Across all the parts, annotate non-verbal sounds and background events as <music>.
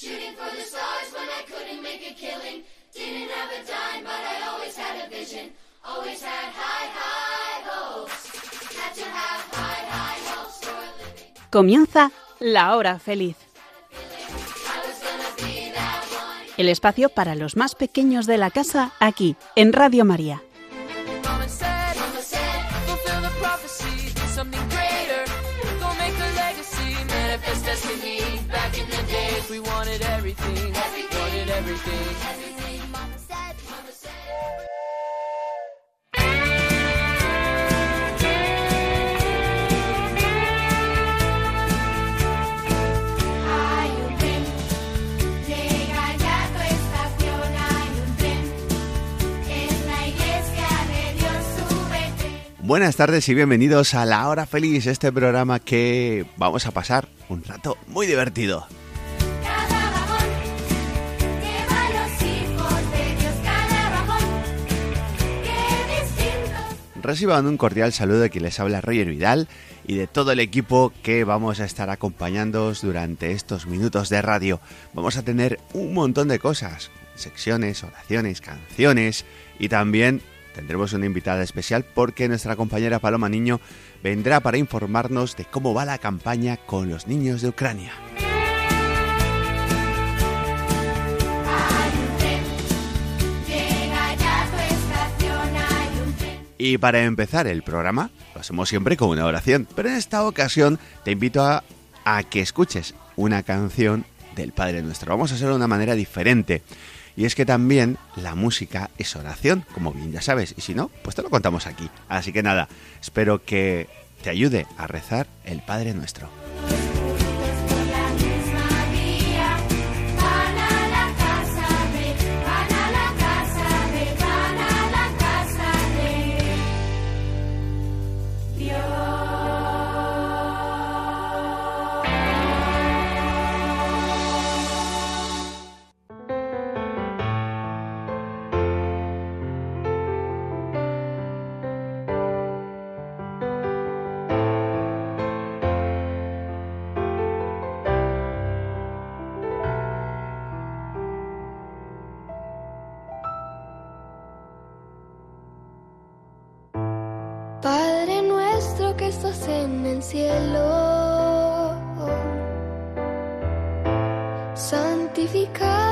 Shooting for the stars I couldn't make a killing. Comienza la hora feliz. El espacio para los más pequeños de la casa aquí, en Radio María. Buenas tardes y bienvenidos a La Hora Feliz, este programa que vamos a pasar un rato muy divertido. Reciban un cordial saludo de quien les habla Roger Vidal y de todo el equipo que vamos a estar acompañándoos durante estos minutos de radio. Vamos a tener un montón de cosas, secciones, oraciones, canciones y también tendremos una invitada especial porque nuestra compañera Paloma Niño vendrá para informarnos de cómo va la campaña con los niños de Ucrania. Y para empezar el programa, lo hacemos siempre con una oración, pero en esta ocasión te invito a, a que escuches una canción del Padre Nuestro. Vamos a hacerlo de una manera diferente. Y es que también la música es oración, como bien ya sabes, y si no, pues te lo contamos aquí. Así que nada, espero que te ayude a rezar el Padre Nuestro. En el cielo, santificado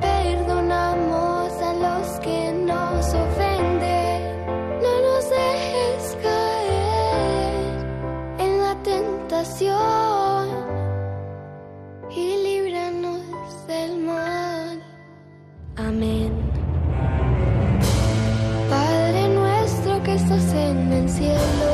perdonamos a los que nos ofenden. No nos dejes caer en la tentación y líbranos del mal. Amén. Padre nuestro que estás en el cielo,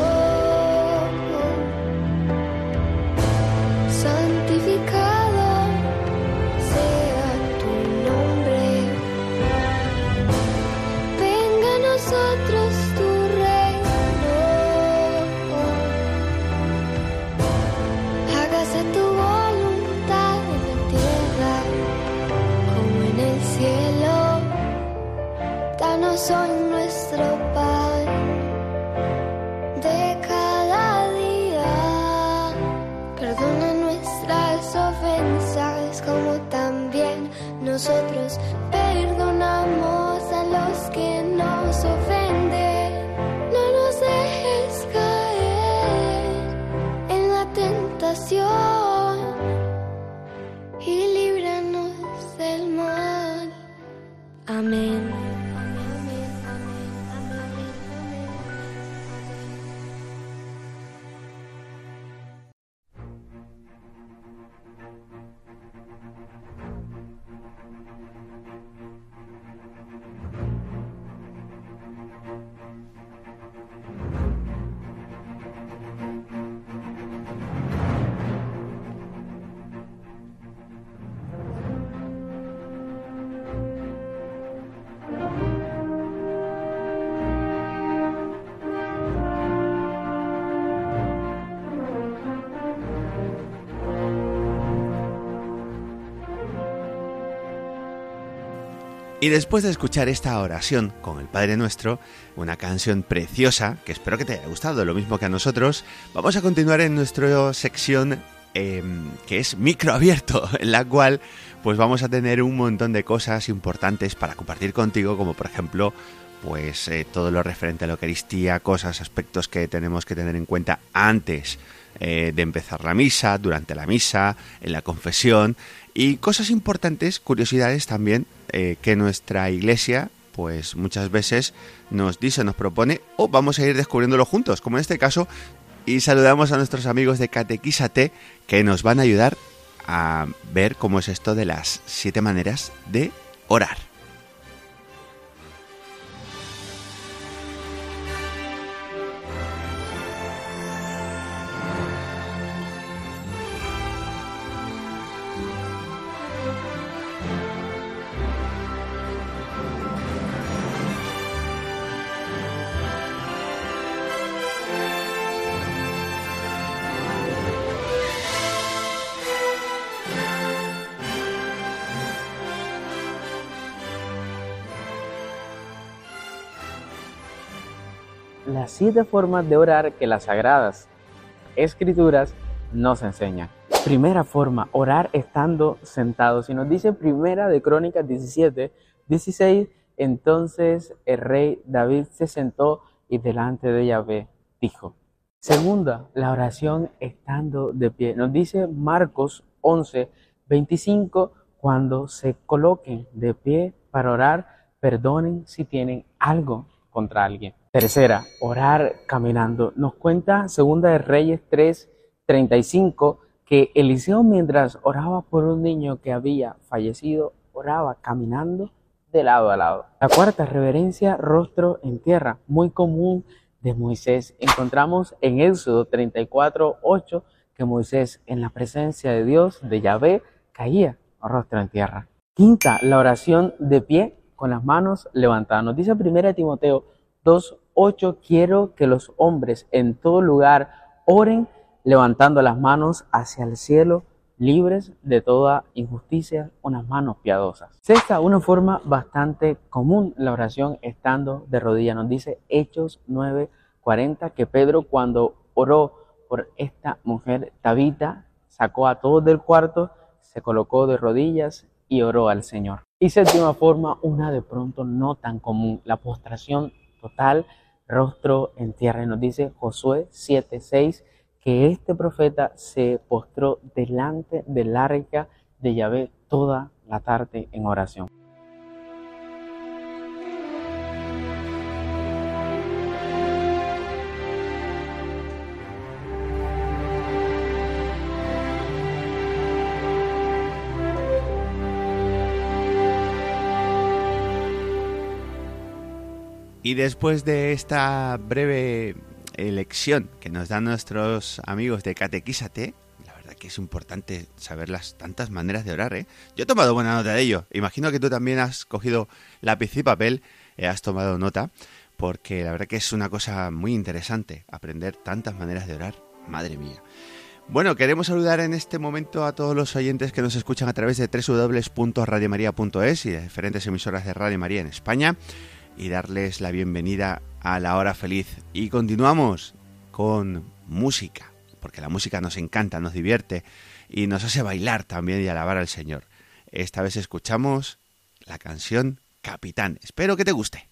Y después de escuchar esta oración con el Padre Nuestro, una canción preciosa, que espero que te haya gustado, lo mismo que a nosotros, vamos a continuar en nuestra sección eh, que es microabierto, <laughs> en la cual pues vamos a tener un montón de cosas importantes para compartir contigo, como por ejemplo pues eh, todo lo referente a la Eucaristía, cosas, aspectos que tenemos que tener en cuenta antes eh, de empezar la misa, durante la misa, en la confesión y cosas importantes, curiosidades también eh, que nuestra iglesia pues muchas veces nos dice, nos propone o vamos a ir descubriéndolo juntos, como en este caso y saludamos a nuestros amigos de Catequísate que nos van a ayudar a ver cómo es esto de las siete maneras de orar. Siete formas de orar que las sagradas escrituras nos enseñan. Primera forma, orar estando sentado. Si nos dice primera de Crónicas 17, 16, entonces el rey David se sentó y delante de Yahvé dijo. Segunda, la oración estando de pie. Nos dice Marcos 11, 25, cuando se coloquen de pie para orar, perdonen si tienen algo contra alguien. Tercera, orar caminando. Nos cuenta Segunda de Reyes 3, 35 que Eliseo mientras oraba por un niño que había fallecido, oraba caminando de lado a lado. La cuarta, reverencia, rostro en tierra, muy común de Moisés. Encontramos en Éxodo 34, 8 que Moisés en la presencia de Dios, de Yahvé, caía rostro en tierra. Quinta, la oración de pie con las manos levantadas. Nos dice 1 Timoteo 2.8, quiero que los hombres en todo lugar oren levantando las manos hacia el cielo, libres de toda injusticia, unas manos piadosas. Sexta, una forma bastante común, la oración estando de rodillas. Nos dice Hechos 9.40 que Pedro cuando oró por esta mujer Tabita, sacó a todos del cuarto, se colocó de rodillas y oró al Señor. Y séptima forma, una de pronto no tan común, la postración total, rostro en tierra. Y nos dice Josué 7:6 que este profeta se postró delante del arca de Yahvé toda la tarde en oración. Y después de esta breve elección que nos dan nuestros amigos de Catequísate, la verdad que es importante saber las tantas maneras de orar, ¿eh? Yo he tomado buena nota de ello. Imagino que tú también has cogido lápiz y papel, eh, has tomado nota, porque la verdad que es una cosa muy interesante aprender tantas maneras de orar. Madre mía. Bueno, queremos saludar en este momento a todos los oyentes que nos escuchan a través de www.radiomaria.es y de diferentes emisoras de Radio María en España y darles la bienvenida a la hora feliz. Y continuamos con música, porque la música nos encanta, nos divierte y nos hace bailar también y alabar al Señor. Esta vez escuchamos la canción Capitán. Espero que te guste.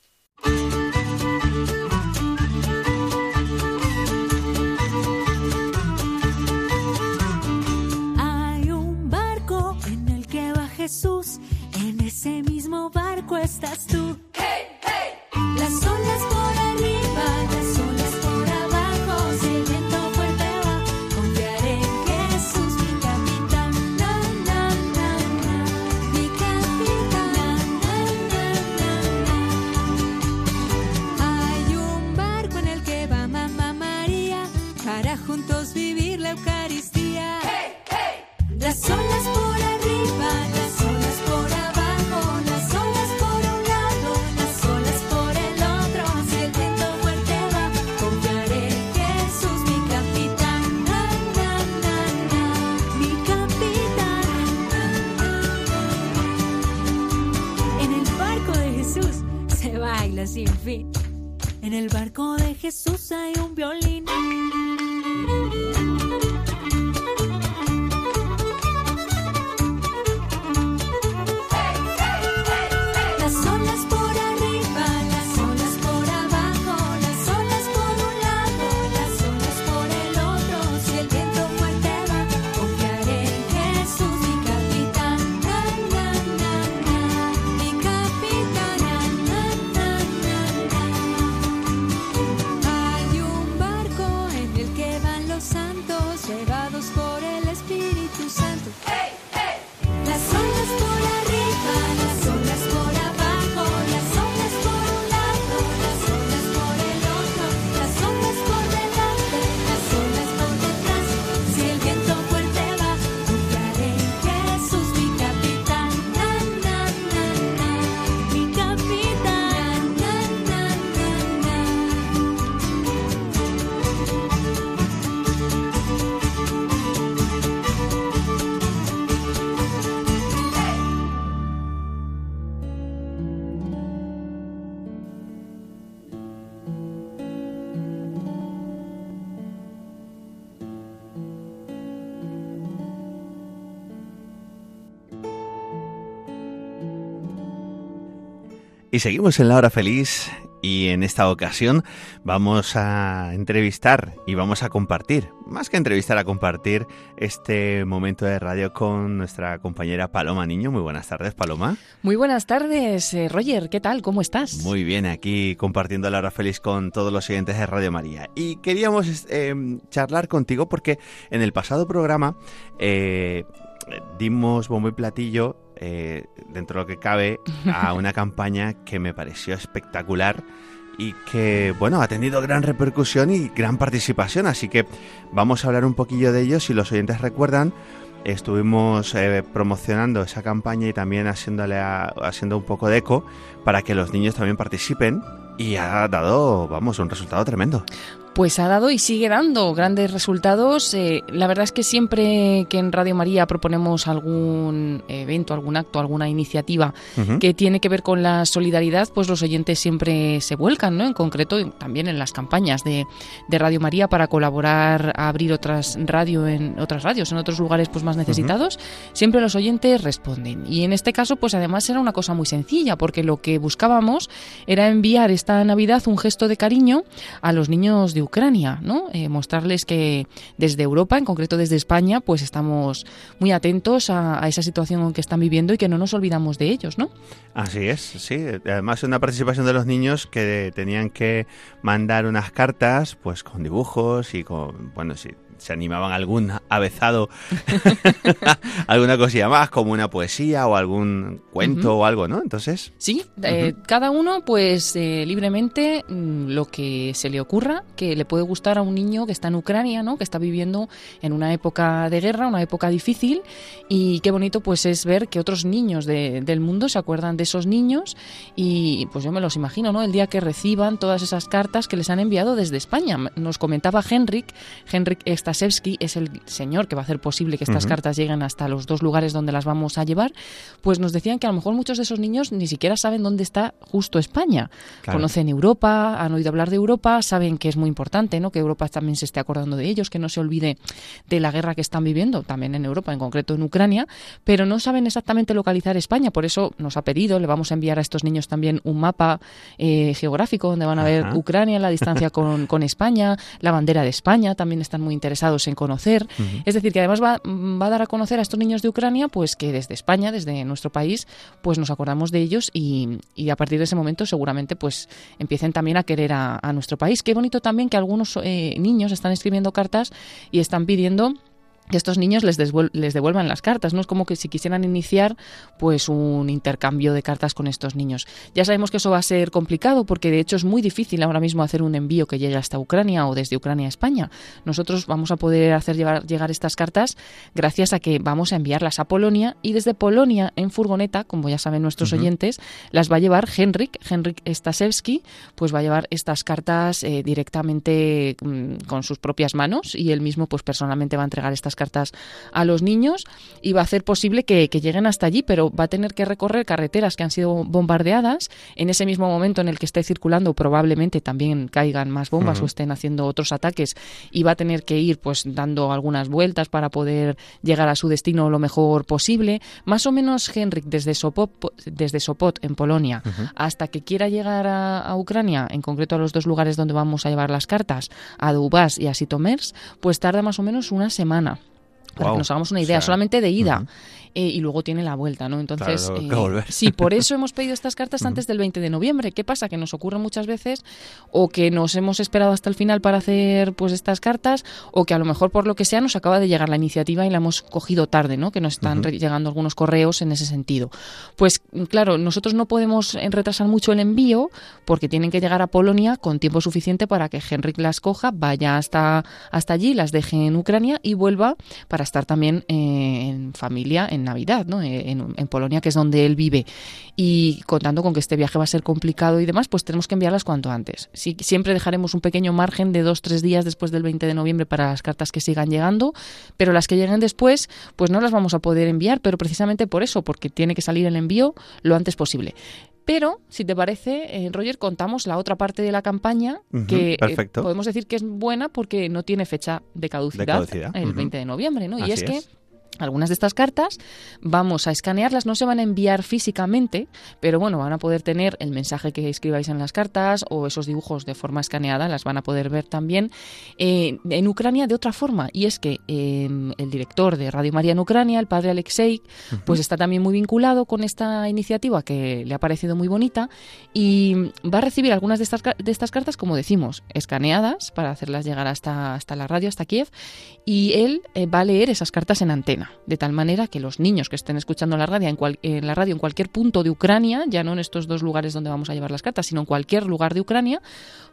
Y seguimos en la hora feliz y en esta ocasión vamos a entrevistar y vamos a compartir, más que entrevistar, a compartir este momento de radio con nuestra compañera Paloma Niño. Muy buenas tardes, Paloma. Muy buenas tardes, eh, Roger. ¿Qué tal? ¿Cómo estás? Muy bien, aquí compartiendo la hora feliz con todos los siguientes de Radio María. Y queríamos eh, charlar contigo porque en el pasado programa eh, dimos bombo y platillo, eh, dentro de lo que cabe, a <laughs> una campaña que me pareció espectacular y que, bueno, ha tenido gran repercusión y gran participación. Así que vamos a hablar un poquillo de ello. Si los oyentes recuerdan, estuvimos eh, promocionando esa campaña y también haciéndole a- haciendo un poco de eco para que los niños también participen y ha dado, vamos, un resultado tremendo. Pues ha dado y sigue dando grandes resultados. Eh, la verdad es que siempre que en Radio María proponemos algún evento, algún acto, alguna iniciativa que tiene que ver con la solidaridad, pues los oyentes siempre se vuelcan, ¿no? En concreto, también en las campañas de, de Radio María para colaborar a abrir otras radio en otras radios en otros lugares pues más necesitados, siempre los oyentes responden. Y en este caso, pues además era una cosa muy sencilla, porque lo que buscábamos era enviar esta Navidad un gesto de cariño a los niños de Ucrania, ¿no? Eh, mostrarles que desde Europa, en concreto desde España, pues estamos muy atentos a, a esa situación que están viviendo y que no nos olvidamos de ellos, ¿no? Así es, sí. Además, una participación de los niños que tenían que mandar unas cartas, pues con dibujos y con, bueno, si se animaban algún avezado, <laughs> alguna cosilla más, como una poesía o algún cuento o algo, ¿no? Entonces, Sí, eh, cada uno pues eh, libremente mm, lo que se le ocurra, que le puede gustar a un niño que está en Ucrania, ¿no? Que está viviendo en una época de guerra, una época difícil y qué bonito pues es ver que otros niños de- del mundo se acuerdan de esos niños y pues yo me los imagino, ¿no? El día que reciban todas esas cartas que les han enviado desde España. Nos comentaba Henrik, Henrik Stasevski es el señor que va a hacer posible que estas cartas lleguen hasta los dos lugares donde las vamos a llevar, pues nos decían que a lo mejor muchos de esos niños ni siquiera saben dónde está justo España. Claro. Conocen Europa, han oído hablar de Europa, saben que es muy importante, ¿no? Que Europa también se esté acordando de ellos, que no se olvide de la guerra que están viviendo, también en Europa, en concreto en Ucrania, pero no saben exactamente localizar España. Por eso nos ha pedido, le vamos a enviar a estos niños también un mapa eh, geográfico donde van a ver. Ucrania, la distancia con, con España, la bandera de España, también están muy interesados en conocer. Es decir, que además va, va a dar a conocer a estos niños de Ucrania, pues que desde España, desde nuestro país, pues nos acordamos de ellos y, y a partir de ese momento seguramente pues empiecen también a querer a, a nuestro país. Qué bonito también que algunos eh, niños están escribiendo cartas y están pidiendo que estos niños les, les devuelvan las cartas, ¿no? Es como que si quisieran iniciar pues un intercambio de cartas con estos niños. Ya sabemos que eso va a ser complicado porque de hecho es muy difícil ahora mismo hacer un envío que llegue hasta Ucrania o desde Ucrania a España. Nosotros vamos a poder hacer llevar, llegar estas cartas gracias a que vamos a enviarlas a Polonia y desde Polonia en furgoneta, como ya saben nuestros oyentes, las va a llevar Henrik, Henrik Stasevski, pues va a llevar estas cartas eh, directamente mm, con sus propias manos y él mismo pues personalmente va a entregar estas cartas a los niños y va a hacer posible que, que lleguen hasta allí, pero va a tener que recorrer carreteras que han sido bombardeadas. En ese mismo momento en el que esté circulando, probablemente también caigan más bombas o estén haciendo otros ataques y va a tener que ir pues dando algunas vueltas para poder llegar a su destino lo mejor posible. Más o menos Henrik desde Sopot, desde Sopot en Polonia hasta que quiera llegar a, a Ucrania, en concreto a los dos lugares donde vamos a llevar las cartas, a Dubás y a Sitomers, pues tarda más o menos una semana. Para que nos hagamos una idea, O sea, solamente de ida. Eh, y luego tiene la vuelta, ¿no? Entonces, Claro, eh, sí, por eso hemos pedido estas cartas <laughs> antes del 20 de noviembre. ¿Qué pasa? Que nos ocurre muchas veces o que nos hemos esperado hasta el final para hacer pues estas cartas o que a lo mejor por lo que sea nos acaba de llegar la iniciativa y la hemos cogido tarde, ¿no? Que nos están llegando algunos correos en ese sentido. Pues claro, nosotros no podemos eh, retrasar mucho el envío porque tienen que llegar a Polonia con tiempo suficiente para que Henrik las coja, vaya hasta, hasta allí, las deje en Ucrania y vuelva para estar también eh, en familia en Navidad, ¿no? Eh, En, en Polonia, que es donde él vive. Y contando con que este viaje va a ser complicado y demás, pues tenemos que enviarlas cuanto antes. Sí, siempre dejaremos un pequeño margen de dos, tres días después del 20 de noviembre para las cartas que sigan llegando, pero las que lleguen después, pues no las vamos a poder enviar, pero precisamente por eso, porque tiene que salir el envío lo antes posible. Pero, si te parece, eh, Roger, contamos la otra parte de la campaña que eh, podemos decir que es buena porque no tiene fecha de caducidad, caducidad, el ujú. 20 de noviembre, ¿no? y es que. Algunas de estas cartas vamos a escanearlas, no se van a enviar físicamente, pero bueno, van a poder tener el mensaje que escribáis en las cartas o esos dibujos de forma escaneada, las van a poder ver también eh, en Ucrania de otra forma. Y es que eh, el director de Radio María en Ucrania, el padre Alexei, pues está también muy vinculado con esta iniciativa que le ha parecido muy bonita y va a recibir algunas de estas, de estas cartas, como decimos, escaneadas para hacerlas llegar hasta, hasta la radio, hasta Kiev, y él eh, va a leer esas cartas en antena, de tal manera que los niños que estén escuchando la radio, en, cual- en la radio en cualquier punto de Ucrania, ya no en estos dos lugares donde vamos a llevar las cartas, sino en cualquier lugar de Ucrania,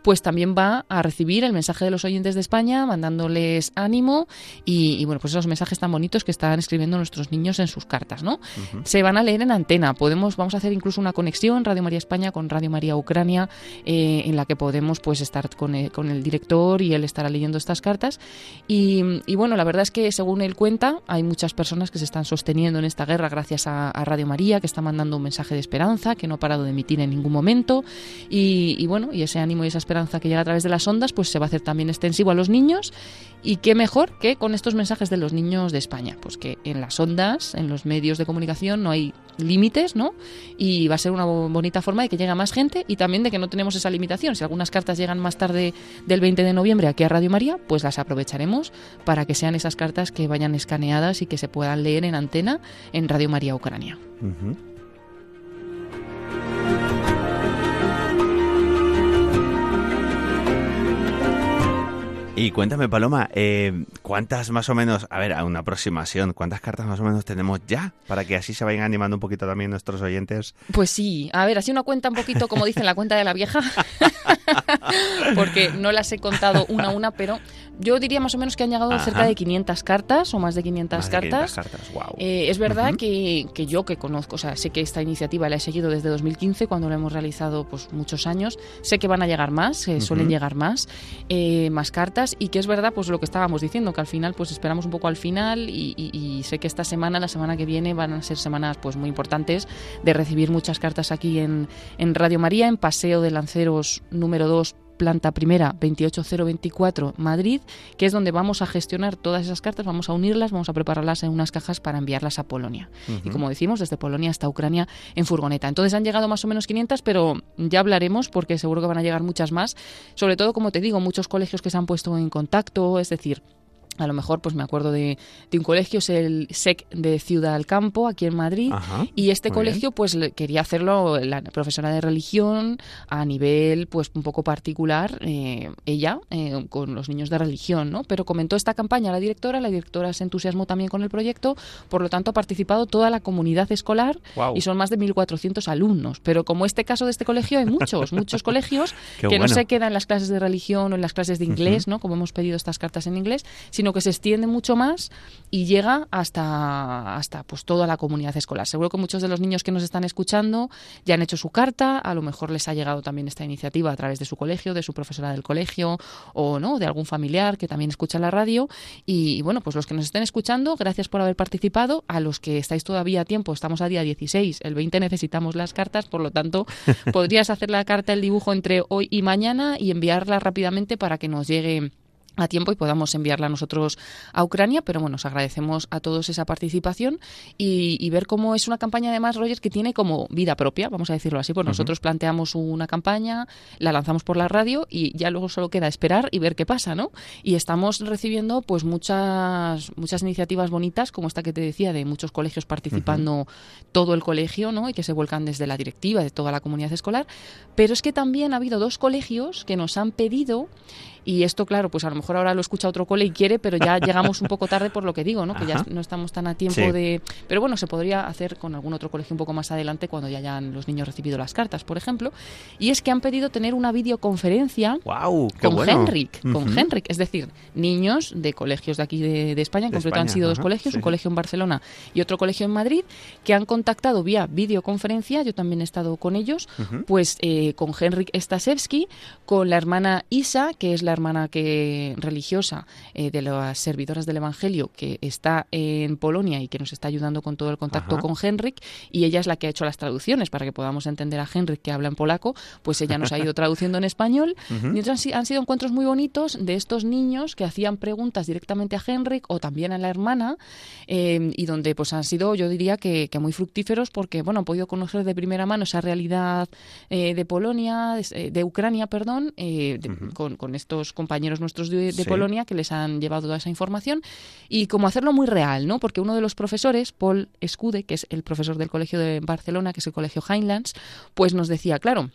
pues también va a recibir el mensaje de los oyentes de España, mandándoles ánimo y, y, bueno, pues esos mensajes tan bonitos que están escribiendo nuestros niños en sus cartas, ¿no? Se van a leer en antena. Podemos, vamos a hacer incluso una conexión Radio María España con Radio María Ucrania, eh, en la que podemos pues estar con el, con el director y él estará leyendo estas cartas. Y, y, bueno, la verdad es que según él cuenta, hay muchas personas que se están sosteniendo en esta guerra gracias a, a Radio María, que está mandando un mensaje de esperanza, que no ha parado de emitir en ningún momento. Y, y bueno, y ese ánimo y esa esperanza que llega a través de las ondas, pues se va a hacer también extensivo a los niños. Y qué mejor que con estos mensajes de los niños de España, pues que en las ondas, en los medios de comunicación no hay límites, ¿no? Y va a ser una bo- bonita forma de que llegue más gente y también de que no tenemos esa limitación. Si algunas cartas llegan más tarde del 20 de noviembre aquí a Radio María, pues las aprovecharemos para que sean esas cartas que vayan escaneadas y que se puedan leer en antena en Radio María Ucrania. Y cuéntame, Paloma, eh, ¿cuántas más o menos, a ver, a una aproximación, cuántas cartas más o menos tenemos ya? Para que así se vayan animando un poquito también nuestros oyentes. Pues sí, a ver, así una cuenta un poquito, como dicen, la cuenta de la vieja, <laughs> porque no las he contado una a una, pero yo diría más o menos que han llegado Ajá. cerca de 500 cartas o más de 500 Más de cartas. 500 cartas, guau. Eh, es verdad que, que yo que conozco, o sea, sé que esta iniciativa la he seguido desde 2015, cuando la hemos realizado pues muchos años. Sé que van a llegar más, eh, suelen llegar más, eh, más cartas, y que es verdad, pues lo que estábamos diciendo, que al final, pues esperamos un poco al final, y, sé que esta semana, la semana que viene, van a ser semanas pues muy importantes de recibir muchas cartas aquí en, en Radio María, en Paseo de Lanceros número 2 planta primera 28024 Madrid, que es donde vamos a gestionar todas esas cartas, vamos a unirlas, vamos a prepararlas en unas cajas para enviarlas a Polonia. Y como decimos, desde Polonia hasta Ucrania en furgoneta. Entonces han llegado más o menos 500, pero ya hablaremos porque seguro que van a llegar muchas más. Sobre todo, como te digo, muchos colegios que se han puesto en contacto, es decir, a lo mejor, pues me acuerdo de, de un colegio, es el SEC de Ciudad del Campo, aquí en Madrid. Ajá, Y este muy bien. colegio, pues quería hacerlo la profesora de religión a nivel, pues un poco particular, eh, ella, eh, con los niños de religión, ¿no? Pero comentó esta campaña la directora, la directora se entusiasmó también con el proyecto, por lo tanto ha participado toda la comunidad escolar Guau. y son más de 1.400 alumnos. Pero como este caso de este colegio, hay muchos, <laughs> muchos colegios Qué que no se quedan en las clases de religión o en las clases de inglés, ¿no? Como hemos pedido estas cartas en inglés, sino sino que se extiende mucho más y llega hasta, hasta pues toda la comunidad escolar. Seguro que muchos de los niños que nos están escuchando ya han hecho su carta, a lo mejor les ha llegado también esta iniciativa a través de su colegio, de su profesora del colegio o no, de algún familiar que también escucha la radio. Y, y bueno, pues los que nos estén escuchando, gracias por haber participado. A los que estáis todavía a tiempo, estamos a día 16, el 20 necesitamos las cartas, por lo tanto, <laughs> podrías hacer la carta, el dibujo entre hoy y mañana y enviarla rápidamente para que nos llegue a tiempo y podamos enviarla nosotros a Ucrania, pero bueno, os agradecemos a todos esa participación y, y ver cómo es una campaña además, Roger, que tiene como vida propia, vamos a decirlo así, pues nosotros planteamos una campaña, la lanzamos por la radio y ya luego solo queda esperar y ver qué pasa, ¿no? Y estamos recibiendo pues muchas muchas iniciativas bonitas, como esta que te decía, de muchos colegios participando todo el colegio, ¿no? Y que se vuelcan desde la directiva, de toda la comunidad escolar, pero es que también ha habido dos colegios que nos han pedido y esto, claro, pues a lo mejor ahora lo escucha otro cole y quiere, pero ya <laughs> llegamos un poco tarde por lo que digo, ¿no? Que ya no estamos tan a tiempo Sí. de... Pero bueno, se podría hacer con algún otro colegio un poco más adelante cuando ya hayan los niños recibido las cartas, por ejemplo. Y es que han pedido tener una videoconferencia ¡Wow! ¡Qué con bueno! Henrik, con. Henrik, es decir, niños de colegios de aquí de, de España, en De concreto han sido dos colegios, sí, un colegio en Barcelona y otro colegio en Madrid, que han contactado vía videoconferencia, yo también he estado con ellos, pues eh, con Henrik Stasevski, con la hermana Isa, que es la hermana que religiosa eh, de las servidoras del Evangelio, que está en Polonia y que nos está ayudando con todo el contacto Ajá. con Henrik, y ella es la que ha hecho las traducciones para que podamos entender a Henrik que habla en polaco, pues ella nos ha ido <laughs> traduciendo en español. Y otros han, han sido encuentros muy bonitos de estos niños que hacían preguntas directamente a Henrik o también a la hermana, eh, y donde pues han sido, yo diría que, que muy fructíferos porque bueno han podido conocer de primera mano esa realidad eh, de Polonia, de, eh, de Ucrania, perdón, con, con estos compañeros nuestros de, de Sí. Polonia que les han llevado toda esa información y como hacerlo muy real, ¿no? Porque uno de los profesores, Paul Escude, que es el profesor del colegio de Barcelona, que es el colegio Highlands, pues nos decía, claro,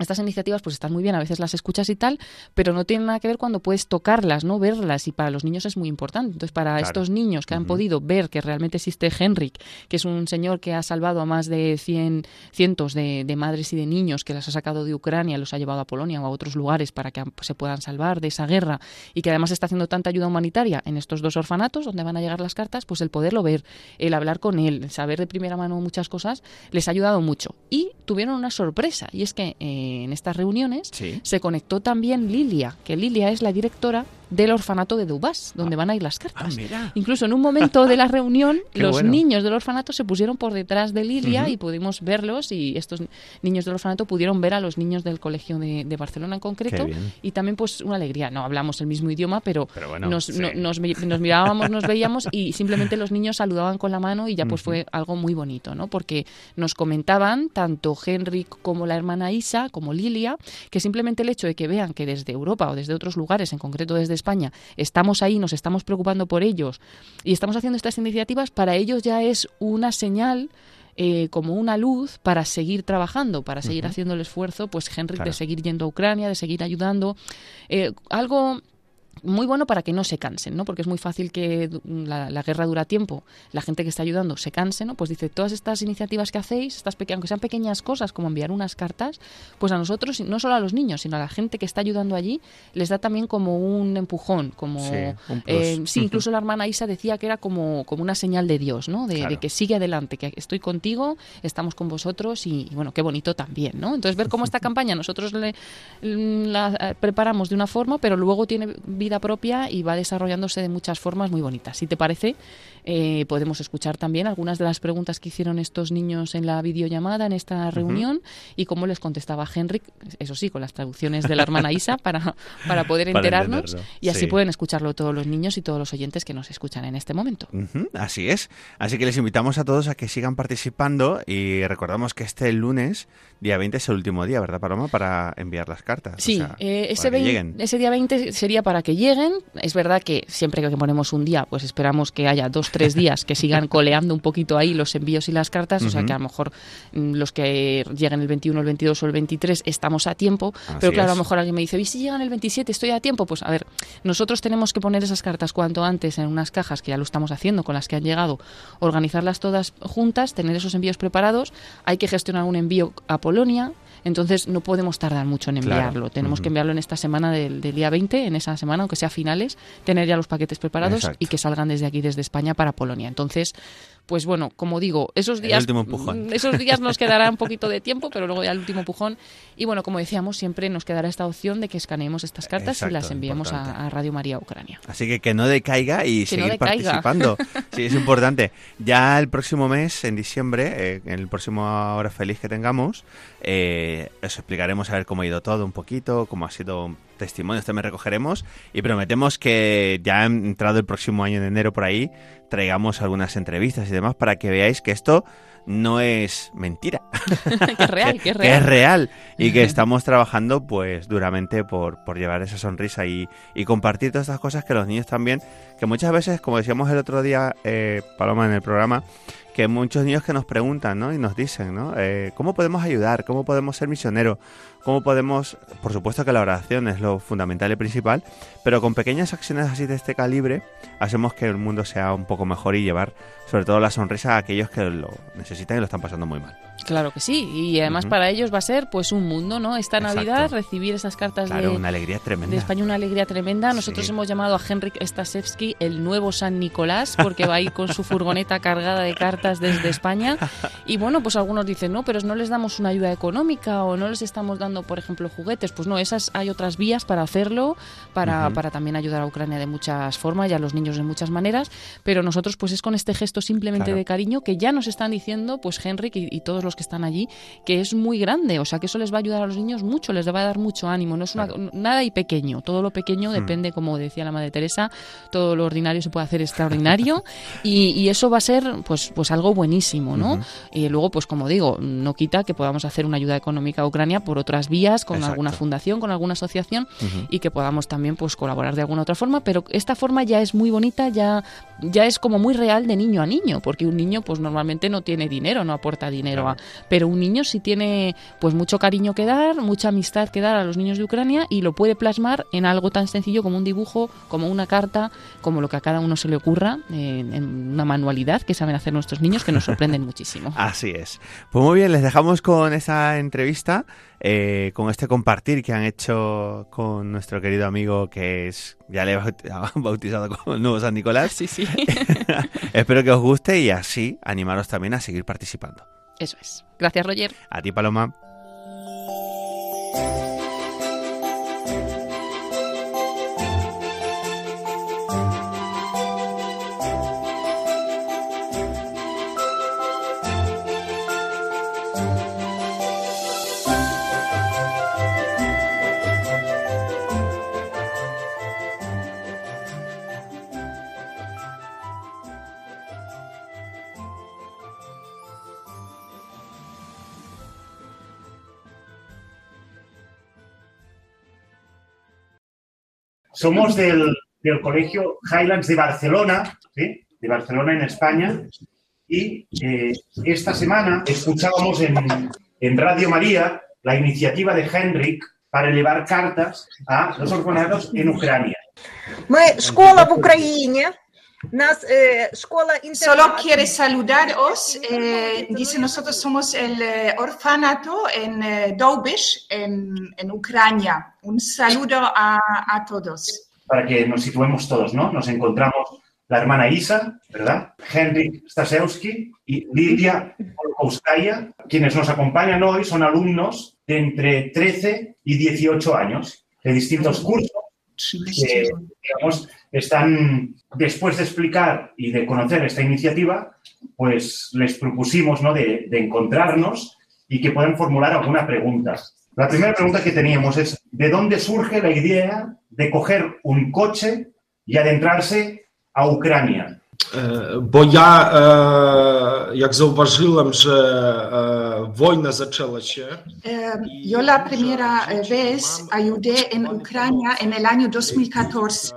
estas iniciativas pues están muy bien, a veces las escuchas y tal, pero no tienen nada que ver cuando puedes tocarlas, no verlas y para los niños es muy importante. Entonces, para Claro. estos niños que han podido ver que realmente existe Henrik, que es un señor que ha salvado a más de 100 cientos de, de madres y de niños que las ha sacado de Ucrania, los ha llevado a Polonia o a otros lugares para que pues, se puedan salvar de esa guerra y que además está haciendo tanta ayuda humanitaria en estos dos orfanatos donde van a llegar las cartas, pues el poderlo ver, el hablar con él, el saber de primera mano muchas cosas, les ha ayudado mucho. Y tuvieron una sorpresa, y es que eh, en estas reuniones Sí. se conectó también Lilia, que Lilia es la directora del orfanato de Dubás, donde van a ir las Ah, cartas. mira. Incluso en un momento de la <laughs> reunión, los bueno. niños del orfanato se pusieron por detrás de Lilia y pudimos verlos y estos niños del orfanato pudieron ver a los niños del colegio de, de Barcelona en concreto y también pues una alegría. No hablamos el mismo idioma, pero, Pero bueno, nos, sí. no- nos, mi- nos mirábamos, nos veíamos y <laughs> simplemente los niños saludaban con la mano y ya pues fue algo muy bonito, ¿no? Porque nos comentaban tanto Henrik como la hermana Isa, como Lilia, que simplemente el hecho de que vean que desde Europa o desde otros lugares, en concreto desde España, estamos ahí, nos estamos preocupando por ellos y estamos haciendo estas iniciativas, para ellos ya es una señal eh, como una luz para seguir trabajando, para seguir haciendo el esfuerzo, pues Henrik, Claro. de seguir yendo a Ucrania, de seguir ayudando. Eh, algo muy bueno para que no se cansen, ¿no? Porque es muy fácil que la, la guerra dura tiempo, la gente que está ayudando se canse, ¿no? Pues dice, todas estas iniciativas que hacéis, estas aunque sean pequeñas cosas como enviar unas cartas, pues a nosotros, no solo a los niños, sino a la gente que está ayudando allí, les da también como un empujón, como... Sí, un eh, sí, <laughs> incluso la hermana Isa decía que era como, como una señal de Dios, ¿no? De, de Claro. que sigue adelante, que estoy contigo, estamos con vosotros y, y bueno, qué bonito también, ¿no? Entonces ver cómo esta <laughs> campaña nosotros le, la eh, preparamos de una forma, pero luego tiene vida propia y va desarrollándose de muchas formas muy bonitas. Si te parece, eh, podemos escuchar también algunas de las preguntas que hicieron estos niños en la videollamada, en esta reunión, y cómo les contestaba Henrik, eso sí, con las traducciones de la hermana Isa, <laughs> para, para poder enterarnos. Y así sí. pueden escucharlo todos los niños y todos los oyentes que nos escuchan en este momento. Así es. Así que les invitamos a todos a que sigan participando y recordamos que este lunes, día 20, es el último día, ¿verdad, Paloma? Para enviar las cartas. O Sí, sea, eh, ese, que 20 lleguen. ese día 20 sería para que lleguen. Es verdad que siempre que ponemos un día, pues esperamos que haya dos, tres días que sigan <laughs> coleando un poquito ahí los envíos y las cartas. O sea que a lo mejor mm, los que lleguen el 21, el 22 o el 23 estamos a tiempo. Así pero claro, a lo mejor alguien me dice, ¿y si llegan el 27 estoy a tiempo? Pues a ver, nosotros tenemos que poner esas cartas cuanto antes en unas cajas, que ya lo estamos haciendo con las que han llegado, organizarlas todas juntas, tener esos envíos preparados. Hay que gestionar un envío a Polonia. Entonces no podemos tardar mucho en Claro. enviarlo. Tenemos que enviarlo en esta semana del, del día 20, en esa semana, aunque sea finales, tener ya los paquetes preparados Exacto. y que salgan desde aquí, desde España, para Polonia. Entonces, pues bueno, como digo, esos días, mm, <laughs> esos días nos <laughs> quedará un poquito de tiempo, pero luego ya el último empujón. Y bueno, como decíamos, siempre nos quedará esta opción de que escaneemos estas cartas Exacto, y las enviemos a, a Radio María Ucrania. Así que que no decaiga y Que no seguir decaiga. participando. <laughs> Sí, es importante. Ya el próximo mes, en diciembre, eh, en el próximo Hora Feliz que tengamos, eh, os explicaremos a ver cómo ha ido todo un poquito, cómo ha sido testimonios, también recogeremos y prometemos que ya entrado el próximo año de enero por ahí, traigamos algunas entrevistas y demás para que veáis que esto no es mentira. <laughs> que es real, <laughs> que es que es real. real y que <laughs> estamos trabajando pues duramente por, por llevar esa sonrisa y, y compartir todas estas cosas que los niños también, que muchas veces, como decíamos el otro día, eh, Paloma, en el programa, que muchos niños que nos preguntan ¿no? y nos dicen, ¿no? Eh, ¿cómo podemos ayudar? ¿Cómo podemos ser misioneros? ¿Cómo podemos, por supuesto que la oración es lo fundamental y principal, pero con pequeñas acciones así de este calibre hacemos que el mundo sea un poco mejor y llevar sobre todo la sonrisa a aquellos que lo necesitan y lo están pasando muy mal. Claro que sí, y además para ellos va a ser pues un mundo, ¿no? Esta Exacto. Navidad recibir esas cartas Claro, de, una alegría tremenda. de España, una alegría tremenda. Nosotros Sí. hemos llamado a Henrik Stasevsky el nuevo San Nicolás porque va a ir con su furgoneta cargada de cartas desde España. Y bueno, pues algunos dicen, no, pero no les damos una ayuda económica o no les estamos dando, por ejemplo, juguetes. Pues no, esas hay otras vías para hacerlo, para, para también ayudar a Ucrania de muchas formas y a los niños de muchas maneras. Pero nosotros pues es con este gesto simplemente Claro. de cariño que ya nos están diciendo, pues Henrik y, y todos los que están allí, que es muy grande. O sea, que eso les va a ayudar a los niños mucho, les va a dar mucho ánimo. No es una, nada y pequeño. Todo lo pequeño Hmm. depende, como decía la Madre Teresa, todo lo ordinario se puede hacer extraordinario <laughs> y, y eso va a ser pues, pues algo buenísimo, ¿no? Y luego, pues como digo, no quita que podamos hacer una ayuda económica a Ucrania por otras vías, con Exacto. alguna fundación, con alguna asociación y que podamos también pues colaborar de alguna otra forma, pero esta forma ya es muy bonita, ya ya es como muy real de niño a niño, porque un niño pues normalmente no tiene dinero, no aporta dinero, a, pero un niño sí tiene pues mucho cariño que dar, mucha amistad que dar a los niños de Ucrania y lo puede plasmar en algo tan sencillo como un dibujo, como una carta, como lo que a cada uno se le ocurra, en, en una manualidad que saben hacer nuestros niños que nos sorprenden <laughs> muchísimo. Así es. Pues muy bien, les dejamos con esa entrevista, eh, con este compartir que han hecho con nuestro querido amigo que es, ya le baut- <laughs> bautizado como el nuevo San Nicolás. Sí, sí. <laughs> Espero que os guste y así animaros también a seguir participando. Eso es. Gracias, Roger. A ti, Paloma. Somos del, del Colegio Highlands de Barcelona, ¿sí? de Barcelona en España, y eh, esta semana escuchábamos en, en Radio María la iniciativa de Henrik para elevar cartas a los orfanatos en Ucrania. Ми школа в Україні. Nas, eh, Solo quiere saludaros. Eh, dice, nosotros somos el eh, orfanato en eh, Dobish, en, en, Ucrania. Un saludo a, a, todos. Para que nos situemos todos, ¿no? Nos encontramos la hermana Isa, ¿verdad? Henrik Stasewski y Lidia Polkowskaya, quienes nos acompañan hoy son alumnos de entre 13 y 18 años de distintos cursos que, digamos, están, después de explicar y de conocer esta iniciativa, pues les propusimos, ¿no?, de, de encontrarnos y que puedan formular alguna pregunta. La primera pregunta que teníamos es, ¿de dónde surge la idea de coger un coche y adentrarse a Ucrania? Е, Бо я, е, як зауважила, вже е, війна почалася. Eh, yo la primera eh, vez ayudé en Ucrania en el año 2014,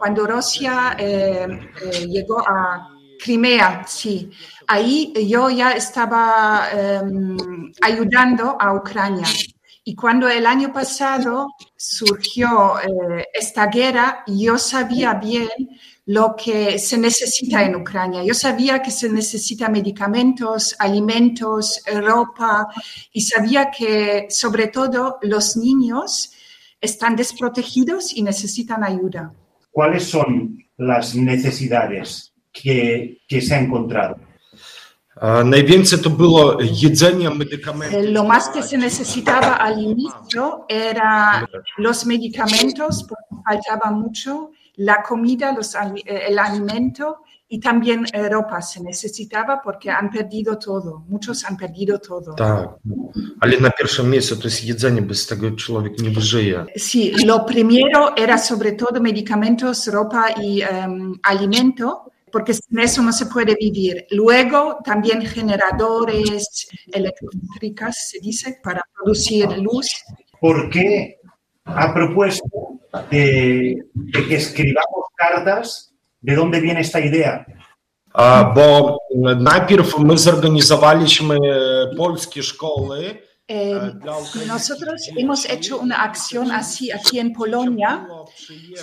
cuando Rusia eh, eh, llegó a Crimea, sí. Ahí yo ya estaba eh, ayudando a Ucrania. Y cuando el año pasado surgió eh, esta guerra, yo sabía bien lo que se necesita en Ucrania. Yo sabía que se necesita medicamentos, alimentos, ropa y sabía que sobre todo los niños están desprotegidos y necesitan ayuda. ¿Cuáles son las necesidades que, que se ha encontrado? Eh, lo más que se necesitaba al inicio era los medicamentos, porque faltaba mucho, la comida, los ali- eh, el alimento y también eh, ropa se necesitaba porque han perdido todo, muchos han perdido todo. Так. Але на першому місці, то есть jedzenie, без tego człowiek nie wyżyje. Sí, lo primero era sobre todo medicamentos, ropa y em, alimento, porque sin eso no se puede vivir. Luego también generadores eléctricas, se dice, para producir luz. ¿Por qué ha propuesto de, de que escribamos cartas? ¿De dónde viene esta idea? Ah, bo najpierw my zorganizowaliśmy polskie szkoły. Eh, e, nosotros hemos hecho una acción así aquí en Polonia.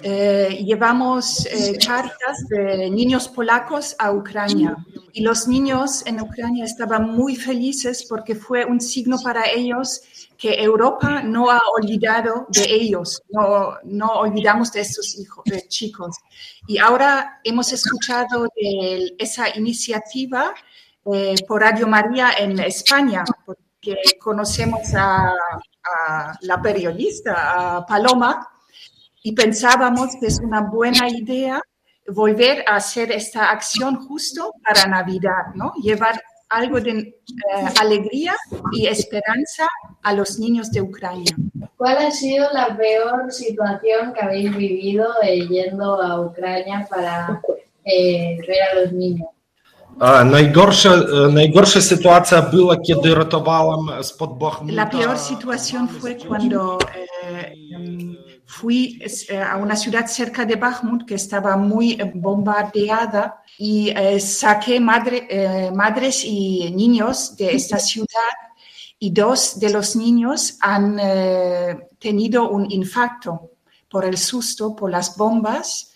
Eh, llevamos eh, cartas de niños polacos a Ucrania y los niños en Ucrania estaban muy felices porque fue un signo para ellos que Europa no ha olvidado de ellos, no, no olvidamos de estos hijos, de chicos. Y ahora hemos escuchado de esa iniciativa eh, por Radio María en España, porque conocemos a, a la periodista, a Paloma, y pensábamos que es una buena idea volver a hacer esta acción justo para Navidad, ¿no? Llevar algo de eh, alegría y esperanza a los niños de Ucrania. ¿Cuál ha sido la peor situación que habéis vivido eh, yendo a Ucrania para eh, ver a los niños? А, Найгорша, е, найгорша ситуація була, коли рятувала з-під Бахмута. La peor situación fue cuando eh, em, fui eh, a una ciudad cerca de Bakhmut que estaba muy eh, bombardeada y eh, saqué madre- eh, madres y niños de esta <laughs> ciudad y dos de los niños han eh, tenido un infarto por el susto, por las bombas,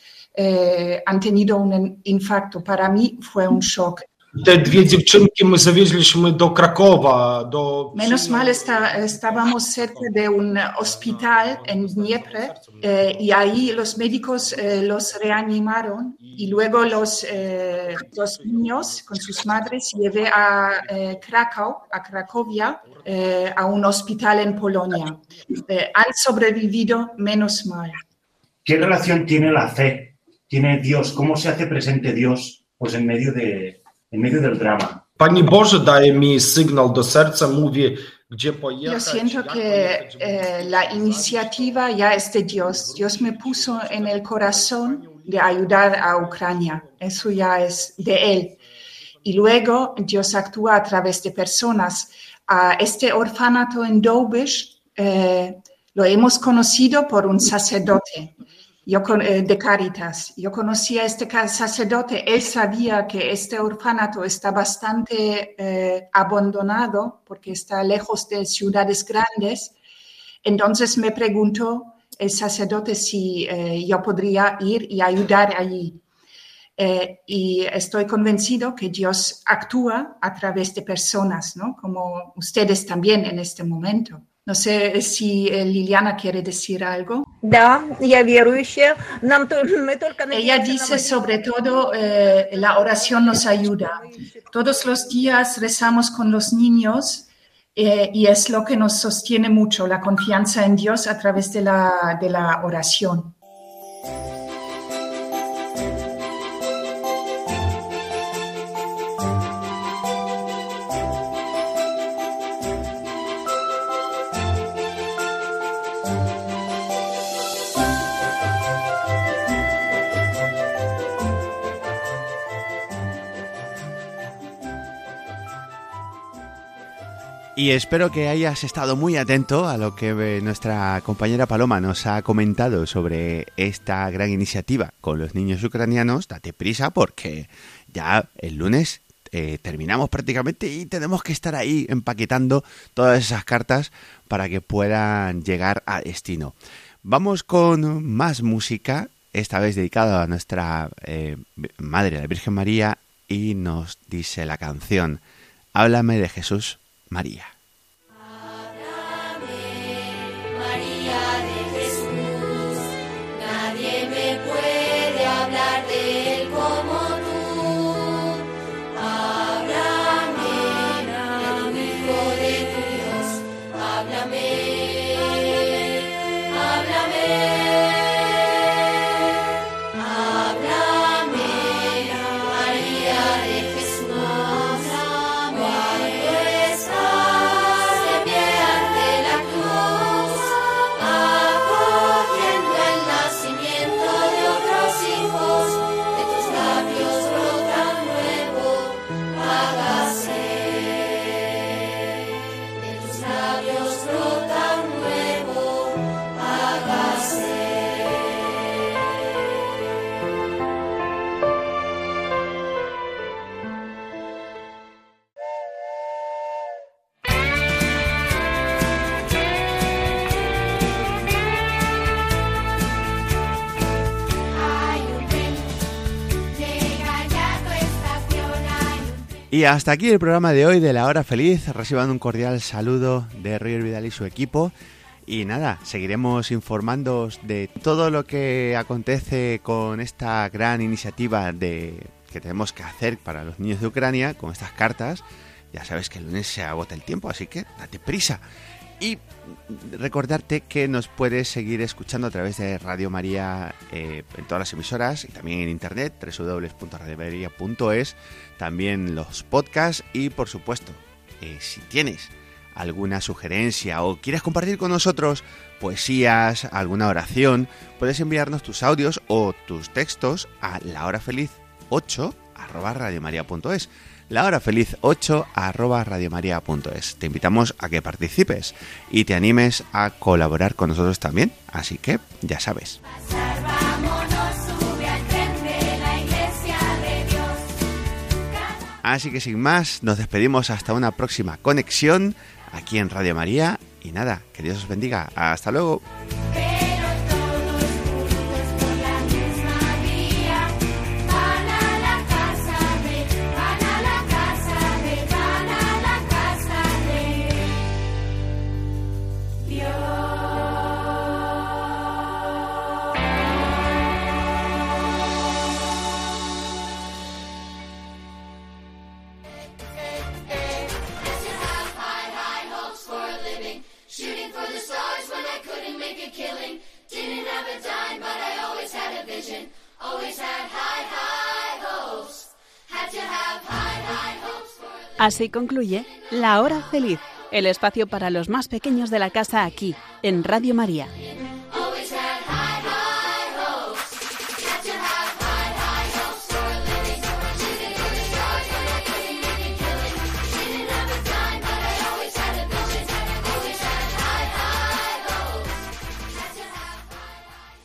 han tenido un infarto. Para mí fue un <laughs> shock te dwie dziewczynki my zawieźliśmy do Krakowa. Do... Menos mal está, estábamos cerca de un hospital en Dniepre eh, y ahí los médicos eh, los reanimaron y luego los, eh, los niños con sus madres llevé a eh, Krakow, a Cracovia, eh, a un hospital en Polonia. Eh, han sobrevivido menos mal. ¿Qué relación tiene la fe? ¿Tiene Dios? ¿Cómo se hace presente Dios? Pues en medio de, Pani Boże daje mi sygnał do serca, mówi, gdzie pojechać. Yo siento que eh, la iniciativa ya es de Dios. Dios me puso en el corazón de ayudar a Ucrania. Eso ya es de Él. Y luego Dios actúa a través de personas. A este orfanato en Dobish eh, lo hemos conocido por un sacerdote yo con- eh, de Caritas. Yo conocí a este sacerdote. Él sabía que este orfanato está bastante eh, abandonado porque está lejos de ciudades grandes. Entonces me preguntó el sacerdote si eh, yo podría ir y ayudar allí. Y estoy convencido que Dios actúa a través de personas, ¿no? Como ustedes también en este momento. No sé si eh, Liliana quiere decir algo. Да, я верующая. Нам то- мы только Ella надеемся на dice молитву. sobre todo eh, la oración nos ayuda. Todos los días rezamos con los niños eh, y es lo que nos sostiene mucho, la confianza en Dios a través de la, de la oración. Y espero que hayas estado muy atento a lo que eh, nuestra compañera Paloma nos ha comentado sobre esta gran iniciativa con los niños ucranianos. Date prisa porque ya el lunes eh, terminamos prácticamente y tenemos que estar ahí empaquetando todas esas cartas para que puedan llegar a destino. Vamos con más música. esta vez dedicado a nuestra eh, Madre, la Virgen María, y nos dice la canción, Háblame de Jesús. María Y hasta aquí el programa de hoy de La Hora Feliz. Reciban un cordial saludo de Roger Vidal y su equipo. Y nada, seguiremos informándoos de todo lo que acontece con esta gran iniciativa de que tenemos que hacer para los niños de Ucrania con estas cartas. Ya sabes que el lunes se agota el tiempo, así que date prisa. Y recordarte que nos puedes seguir escuchando a través de Radio María eh, en todas las emisoras y también en internet, www.radiomaria.es, también los podcasts y por supuesto, eh, si tienes alguna sugerencia o quieres compartir con nosotros poesías, alguna oración, puedes enviarnos tus audios o tus textos a lahorafeliz8 arroba radiomaria.es la hora feliz 8 arroba radiomaria.es. Te invitamos a que participes y te animes a colaborar con nosotros también. Así que ya sabes. Así que sin más, nos despedimos hasta una próxima conexión aquí en Radio María. Y nada, que Dios os bendiga. Hasta luego. Así concluye La Hora Feliz, el espacio para los más pequeños de la casa aquí, en Radio María.